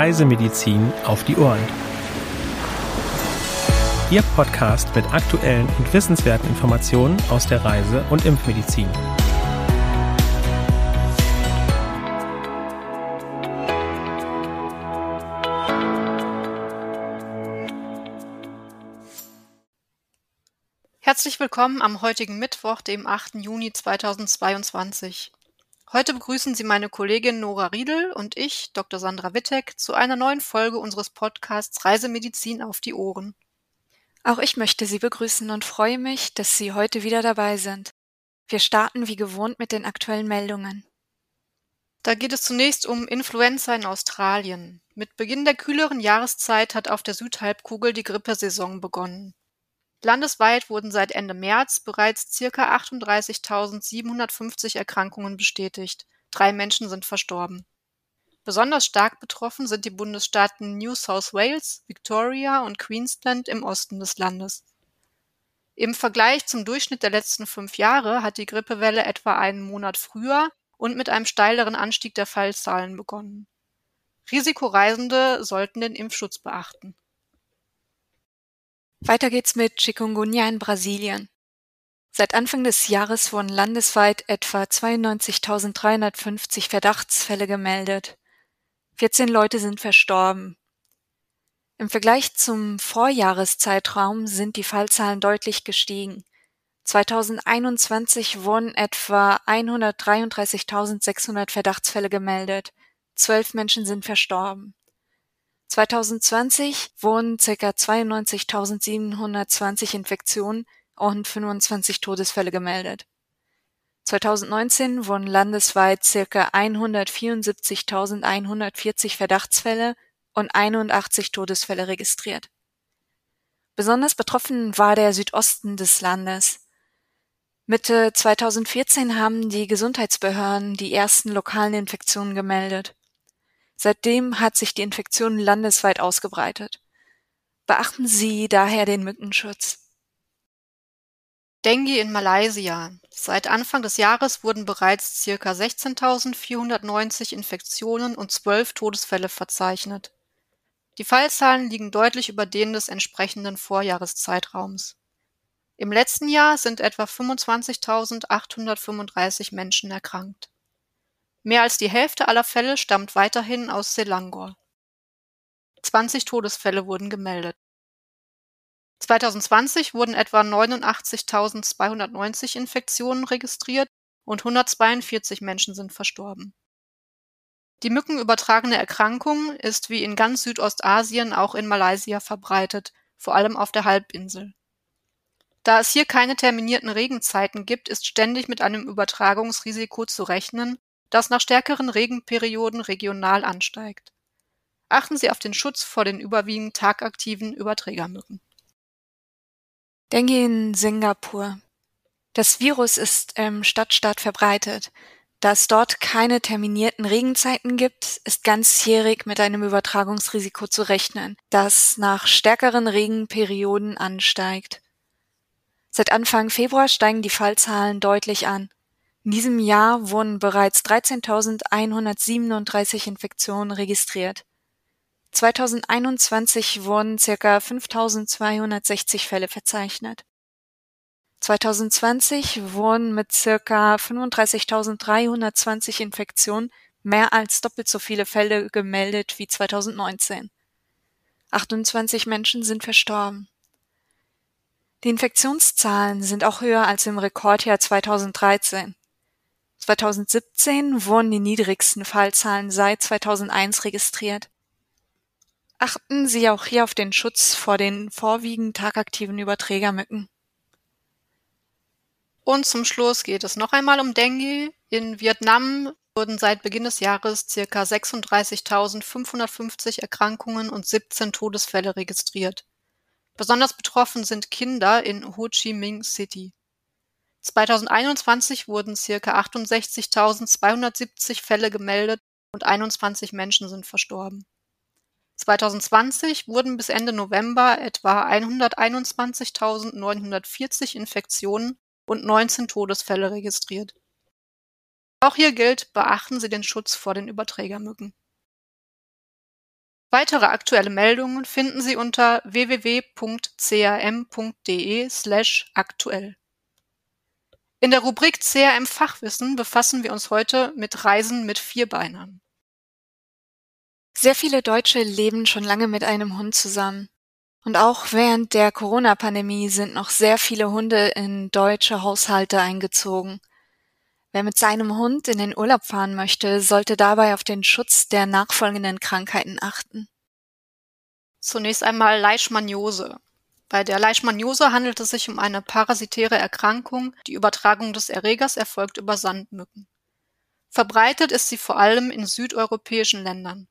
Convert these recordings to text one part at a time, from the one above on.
Reisemedizin auf die Ohren. Ihr Podcast mit aktuellen und wissenswerten Informationen aus der Reise- und Impfmedizin. Herzlich willkommen am heutigen Mittwoch, dem 8. Juni 2022. Heute begrüßen Sie meine Kollegin Nora Riedel und ich, Dr. Sandra Wittek, zu einer neuen Folge unseres Podcasts Reisemedizin auf die Ohren. Auch ich möchte Sie begrüßen und freue mich, dass Sie heute wieder dabei sind. Wir starten wie gewohnt mit den aktuellen Meldungen. Da geht es zunächst um Influenza in Australien. Mit Beginn der kühleren Jahreszeit hat auf der Südhalbkugel die Grippesaison begonnen. Landesweit wurden seit Ende März bereits circa 38.750 Erkrankungen bestätigt, drei Menschen sind verstorben. Besonders stark betroffen sind die Bundesstaaten New South Wales, Victoria und Queensland im Osten des Landes. Im Vergleich zum Durchschnitt der letzten fünf Jahre hat die Grippewelle etwa einen Monat früher und mit einem steileren Anstieg der Fallzahlen begonnen. Risikoreisende sollten den Impfschutz beachten. Weiter geht's mit Chikungunya in Brasilien. Seit Anfang des Jahres wurden landesweit etwa 92.350 Verdachtsfälle gemeldet. 14 Leute sind verstorben. Im Vergleich zum Vorjahreszeitraum sind die Fallzahlen deutlich gestiegen. 2021 wurden etwa 133.600 Verdachtsfälle gemeldet. Zwölf Menschen sind verstorben. 2020 wurden ca. 92.720 Infektionen und 25 Todesfälle gemeldet. 2019 wurden landesweit ca. 174.140 Verdachtsfälle und 81 Todesfälle registriert. Besonders betroffen war der Südosten des Landes. Mitte 2014 haben die Gesundheitsbehörden die ersten lokalen Infektionen gemeldet. Seitdem hat sich die Infektion landesweit ausgebreitet. Beachten Sie daher den Mückenschutz. Dengue in Malaysia. Seit Anfang des Jahres wurden bereits ca. 16.490 Infektionen und 12 Todesfälle verzeichnet. Die Fallzahlen liegen deutlich über denen des entsprechenden Vorjahreszeitraums. Im letzten Jahr sind etwa 25.835 Menschen erkrankt. Mehr als die Hälfte aller Fälle stammt weiterhin aus Selangor. 20 Todesfälle wurden gemeldet. 2020 wurden etwa 89.290 Infektionen registriert und 142 Menschen sind verstorben. Die mückenübertragene Erkrankung ist wie in ganz Südostasien auch in Malaysia verbreitet, vor allem auf der Halbinsel. Da es hier keine terminierten Regenzeiten gibt, ist ständig mit einem Übertragungsrisiko zu rechnen das nach stärkeren Regenperioden regional ansteigt. Achten Sie auf den Schutz vor den überwiegend tagaktiven Überträgermücken. Dengue in Singapur. Das Virus ist im Stadtstaat verbreitet. Da es dort keine terminierten Regenzeiten gibt, ist ganzjährig mit einem Übertragungsrisiko zu rechnen, das nach stärkeren Regenperioden ansteigt. Seit Anfang Februar steigen die Fallzahlen deutlich an. In diesem Jahr wurden bereits 13.137 Infektionen registriert. 2021 wurden circa 5.260 Fälle verzeichnet. 2020 wurden mit circa 35.320 Infektionen mehr als doppelt so viele Fälle gemeldet wie 2019. 28 Menschen sind verstorben. Die Infektionszahlen sind auch höher als im Rekordjahr 2013. 2017 wurden die niedrigsten Fallzahlen seit 2001 registriert. Achten Sie auch hier auf den Schutz vor den vorwiegend tagaktiven Überträgermücken. Und zum Schluss geht es noch einmal um Dengue. In Vietnam wurden seit Beginn des Jahres ca. 36.550 Erkrankungen und 17 Todesfälle registriert. Besonders betroffen sind Kinder in Ho Chi Minh City. 2021 wurden circa 68.270 Fälle gemeldet und 21 Menschen sind verstorben. 2020 wurden bis Ende November etwa 121.940 Infektionen und 19 Todesfälle registriert. Auch hier gilt, beachten Sie den Schutz vor den Überträgermücken. Weitere aktuelle Meldungen finden Sie unter www.cam.de/aktuell. In der Rubrik CRM Fachwissen befassen wir uns heute mit Reisen mit Vierbeinern. Sehr viele Deutsche leben schon lange mit einem Hund zusammen. Und auch während der Corona-Pandemie sind noch sehr viele Hunde in deutsche Haushalte eingezogen. Wer mit seinem Hund in den Urlaub fahren möchte, sollte dabei auf den Schutz der nachfolgenden Krankheiten achten. Zunächst einmal Leishmaniose. Bei der Leishmaniose handelt es sich um eine parasitäre Erkrankung, die Übertragung des Erregers erfolgt über Sandmücken. Verbreitet ist sie vor allem in südeuropäischen Ländern.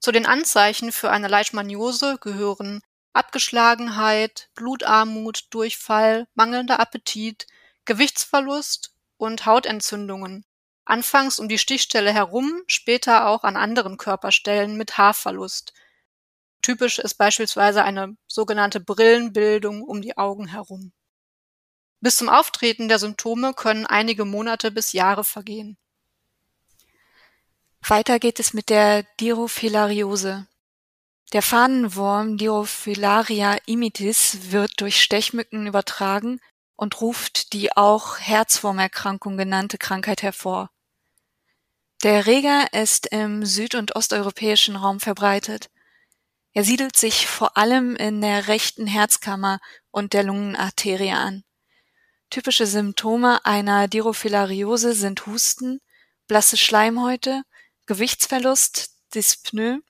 Zu den Anzeichen für eine Leishmaniose gehören Abgeschlagenheit, Blutarmut, Durchfall, mangelnder Appetit, Gewichtsverlust und Hautentzündungen, anfangs um die Stichstelle herum, später auch an anderen Körperstellen mit Haarverlust. Typisch ist beispielsweise eine sogenannte Brillenbildung um die Augen herum. Bis zum Auftreten der Symptome können einige Monate bis Jahre vergehen. Weiter geht es mit der Dirophilariose. Der Fahnenwurm Dirophilaria imitis wird durch Stechmücken übertragen und ruft die auch Herzwurmerkrankung genannte Krankheit hervor. Der Erreger ist im süd- und osteuropäischen Raum verbreitet. Er siedelt sich vor allem in der rechten Herzkammer und der Lungenarterie an. Typische Symptome einer Dirophilariose sind Husten, blasse Schleimhäute, Gewichtsverlust, Dyspnoe,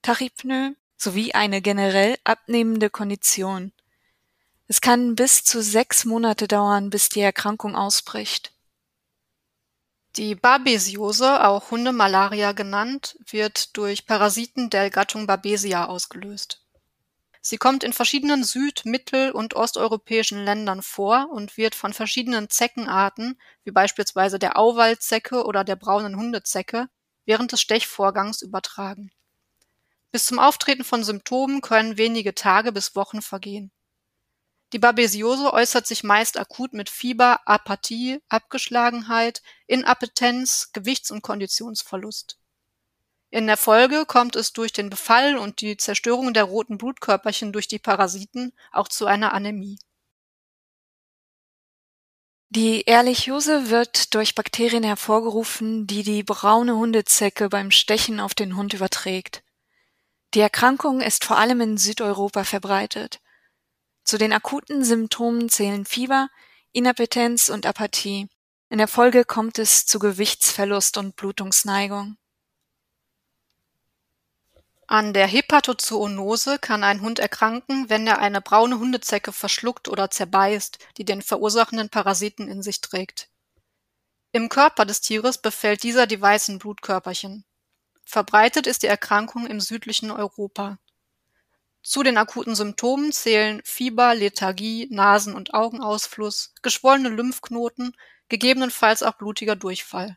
Tachypnoe sowie eine generell abnehmende Kondition. Es kann bis zu sechs Monate dauern, bis die Erkrankung ausbricht. Die Babesiose, auch Hundemalaria genannt, wird durch Parasiten der Gattung Babesia ausgelöst. Sie kommt in verschiedenen süd-, mittel- und osteuropäischen Ländern vor und wird von verschiedenen Zeckenarten, wie beispielsweise der Auwaldzecke oder der braunen Hundezecke, während des Stechvorgangs übertragen. Bis zum Auftreten von Symptomen können wenige Tage bis Wochen vergehen. Die Babesiose äußert sich meist akut mit Fieber, Apathie, Abgeschlagenheit, Inappetenz, Gewichts- und Konditionsverlust. In der Folge kommt es durch den Befall und die Zerstörung der roten Blutkörperchen durch die Parasiten auch zu einer Anämie. Die Ehrlichiose wird durch Bakterien hervorgerufen, die die braune Hundezecke beim Stechen auf den Hund überträgt. Die Erkrankung ist vor allem in Südeuropa verbreitet. Zu den akuten Symptomen zählen Fieber, Inappetenz und Apathie. In der Folge kommt es zu Gewichtsverlust und Blutungsneigung. An der Hepatozoonose kann ein Hund erkranken, wenn er eine braune Hundezecke verschluckt oder zerbeißt, die den verursachenden Parasiten in sich trägt. Im Körper des Tieres befällt dieser die weißen Blutkörperchen. Verbreitet ist die Erkrankung im südlichen Europa. Zu den akuten Symptomen zählen Fieber, Lethargie, Nasen- und Augenausfluss, geschwollene Lymphknoten, gegebenenfalls auch blutiger Durchfall.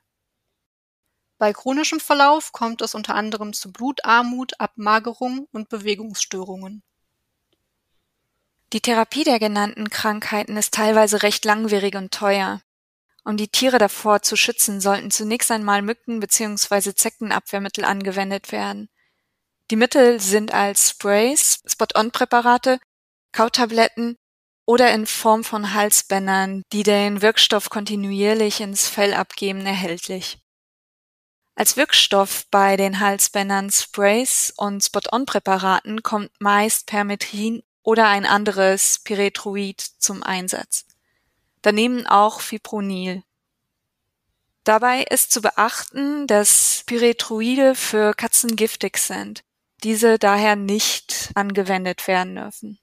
Bei chronischem Verlauf kommt es unter anderem zu Blutarmut, Abmagerung und Bewegungsstörungen. Die Therapie der genannten Krankheiten ist teilweise recht langwierig und teuer. Um die Tiere davor zu schützen, sollten zunächst einmal Mücken- bzw. Zeckenabwehrmittel angewendet werden. Die Mittel sind als Sprays, Spot-on-Präparate, Kautabletten oder in Form von Halsbändern, die den Wirkstoff kontinuierlich ins Fell abgeben, erhältlich. Als Wirkstoff bei den Halsbändern, Sprays und Spot-on-Präparaten kommt meist Permetrin oder ein anderes Pyrethroid zum Einsatz. Daneben auch Fipronil. Dabei ist zu beachten, dass Pyrethroide für Katzen giftig sind diese daher nicht angewendet werden dürfen.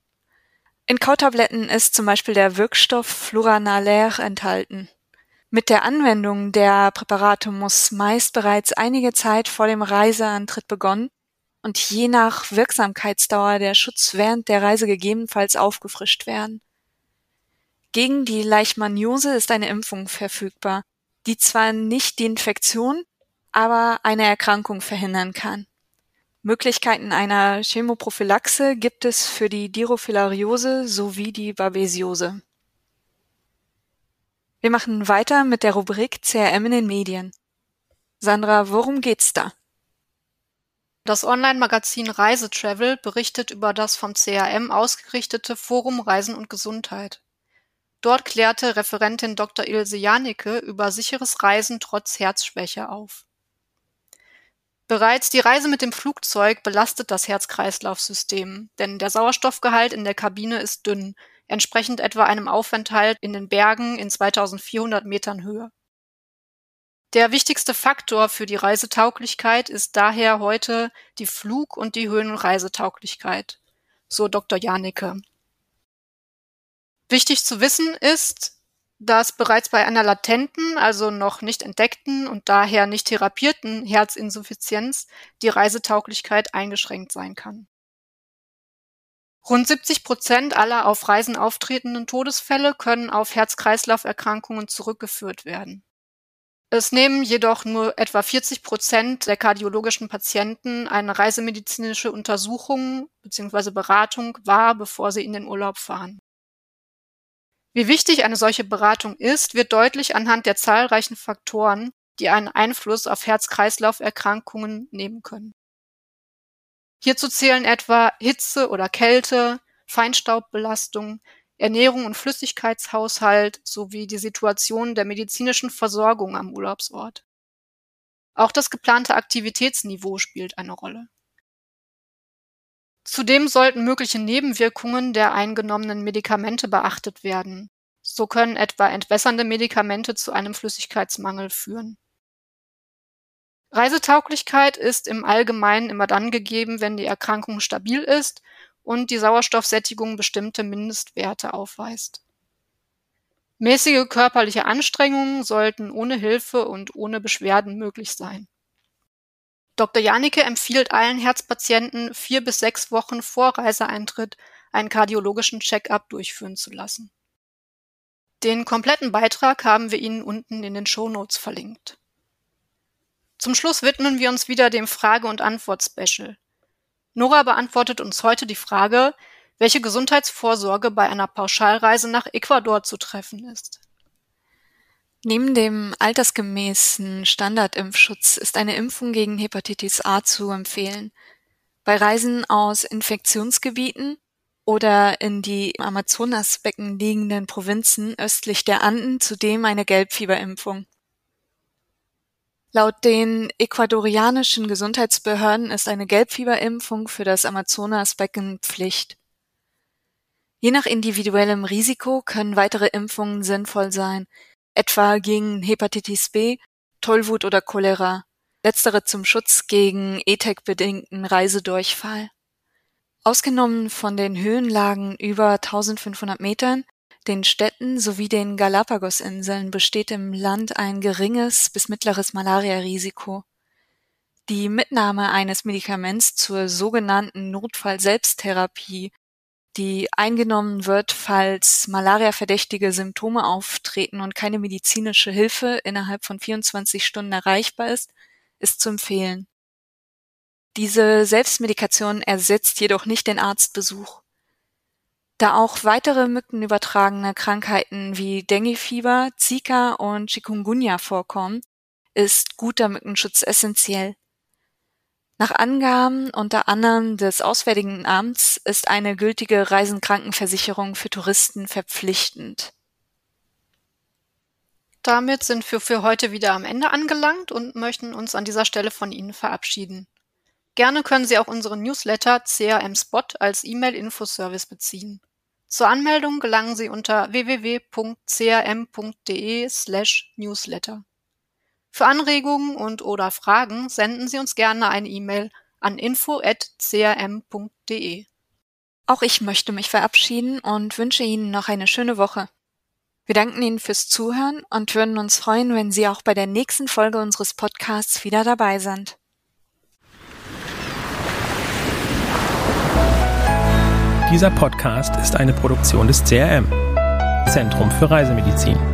In Kautabletten ist zum Beispiel der Wirkstoff Fluranalair enthalten. Mit der Anwendung der Präparate muss meist bereits einige Zeit vor dem Reiseantritt begonnen und je nach Wirksamkeitsdauer der Schutz während der Reise gegebenenfalls aufgefrischt werden. Gegen die Leishmaniose ist eine Impfung verfügbar, die zwar nicht die Infektion, aber eine Erkrankung verhindern kann. Möglichkeiten einer Chemoprophylaxe gibt es für die Dirophilariose sowie die Babesiose. Wir machen weiter mit der Rubrik CRM in den Medien. Sandra, worum geht's da? Das Online-Magazin Reisetravel berichtet über das vom CRM ausgerichtete Forum Reisen und Gesundheit. Dort klärte Referentin Dr. Ilse Janicke über sicheres Reisen trotz Herzschwäche auf. Bereits die Reise mit dem Flugzeug belastet das Herz-Kreislauf-System, denn der Sauerstoffgehalt in der Kabine ist dünn, entsprechend etwa einem Aufenthalt in den Bergen in 2400 Metern Höhe. Der wichtigste Faktor für die Reisetauglichkeit ist daher heute die Flug- und die Höhenreisetauglichkeit, so Dr. Janicke. Wichtig zu wissen ist, dass bereits bei einer latenten, also noch nicht entdeckten und daher nicht therapierten Herzinsuffizienz die Reisetauglichkeit eingeschränkt sein kann. Rund 70 Prozent aller auf Reisen auftretenden Todesfälle können auf Herz-Kreislauf-Erkrankungen zurückgeführt werden. Es nehmen jedoch nur etwa 40 Prozent der kardiologischen Patienten eine reisemedizinische Untersuchung bzw. Beratung wahr, bevor sie in den Urlaub fahren. Wie wichtig eine solche Beratung ist, wird deutlich anhand der zahlreichen Faktoren, die einen Einfluss auf Herz-Kreislauf-Erkrankungen nehmen können. Hierzu zählen etwa Hitze oder Kälte, Feinstaubbelastung, Ernährung und Flüssigkeitshaushalt sowie die Situation der medizinischen Versorgung am Urlaubsort. Auch das geplante Aktivitätsniveau spielt eine Rolle. Zudem sollten mögliche Nebenwirkungen der eingenommenen Medikamente beachtet werden. So können etwa entwässernde Medikamente zu einem Flüssigkeitsmangel führen. Reisetauglichkeit ist im Allgemeinen immer dann gegeben, wenn die Erkrankung stabil ist und die Sauerstoffsättigung bestimmte Mindestwerte aufweist. Mäßige körperliche Anstrengungen sollten ohne Hilfe und ohne Beschwerden möglich sein. Dr. Janicke empfiehlt allen Herzpatienten, vier bis sechs Wochen vor Reiseeintritt einen kardiologischen Check-up durchführen zu lassen. Den kompletten Beitrag haben wir Ihnen unten in den Shownotes verlinkt. Zum Schluss widmen wir uns wieder dem Frage- und Antwort-Special. Nora beantwortet uns heute die Frage, welche Gesundheitsvorsorge bei einer Pauschalreise nach Ecuador zu treffen ist. Neben dem altersgemäßen Standardimpfschutz ist eine Impfung gegen Hepatitis A zu empfehlen. Bei Reisen aus Infektionsgebieten oder in die Amazonasbecken liegenden Provinzen östlich der Anden zudem eine Gelbfieberimpfung. Laut den ecuadorianischen Gesundheitsbehörden ist eine Gelbfieberimpfung für das Amazonasbecken Pflicht. Je nach individuellem Risiko können weitere Impfungen sinnvoll sein, etwa gegen Hepatitis B, Tollwut oder Cholera, letztere zum Schutz gegen ETEC-bedingten Reisedurchfall. Ausgenommen von den Höhenlagen über 1500 Metern den Städten sowie den Galapagosinseln besteht im Land ein geringes bis mittleres Malariarisiko. Die Mitnahme eines Medikaments zur sogenannten Notfall-Selbsttherapie, die eingenommen wird, falls malariaverdächtige Symptome auftreten und keine medizinische Hilfe innerhalb von 24 Stunden erreichbar ist, ist zu empfehlen. Diese Selbstmedikation ersetzt jedoch nicht den Arztbesuch. Da auch weitere mückenübertragene Krankheiten wie Denguefieber, Zika und Chikungunya vorkommen, ist guter Mückenschutz essentiell. Nach Angaben unter anderem des Auswärtigen Amts ist eine gültige Reisenkrankenversicherung für Touristen verpflichtend. Damit sind wir für heute wieder am Ende angelangt und möchten uns an dieser Stelle von Ihnen verabschieden. Gerne können Sie auch unseren Newsletter CRM Spot als E-Mail-Infoservice beziehen. Zur Anmeldung gelangen Sie unter www.crm.de/newsletter. Für Anregungen und/oder Fragen senden Sie uns gerne eine E-Mail an info@crm.de. Auch ich möchte mich verabschieden und wünsche Ihnen noch eine schöne Woche. Wir danken Ihnen fürs Zuhören und würden uns freuen, wenn Sie auch bei der nächsten Folge unseres Podcasts wieder dabei sind. Dieser Podcast ist eine Produktion des CRM, Zentrum für Reisemedizin.